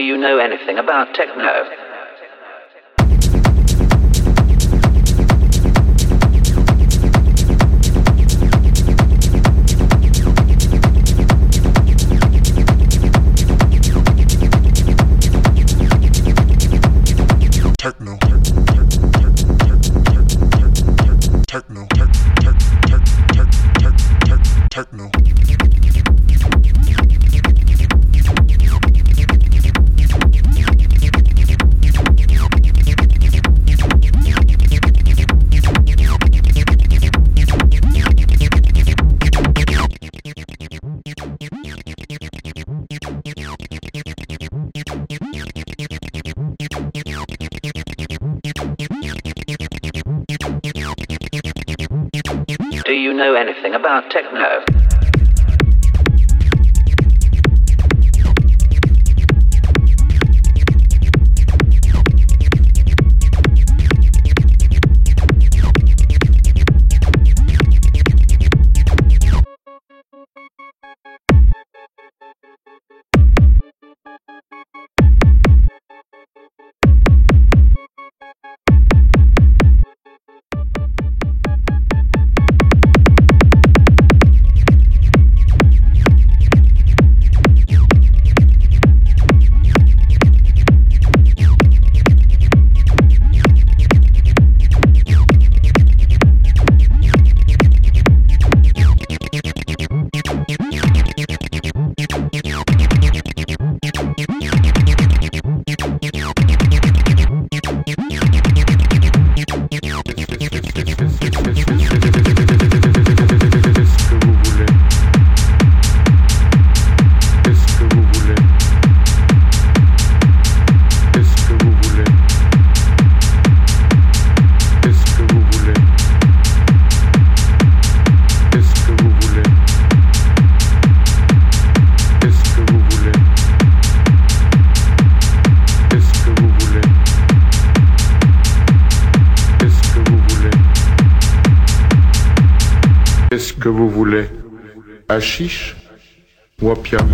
Do you know anything about techno? techno. Techno. Techno Do you know anything about techno? Que vous voulez. Hachiche ou opium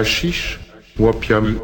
Hachiche ou opium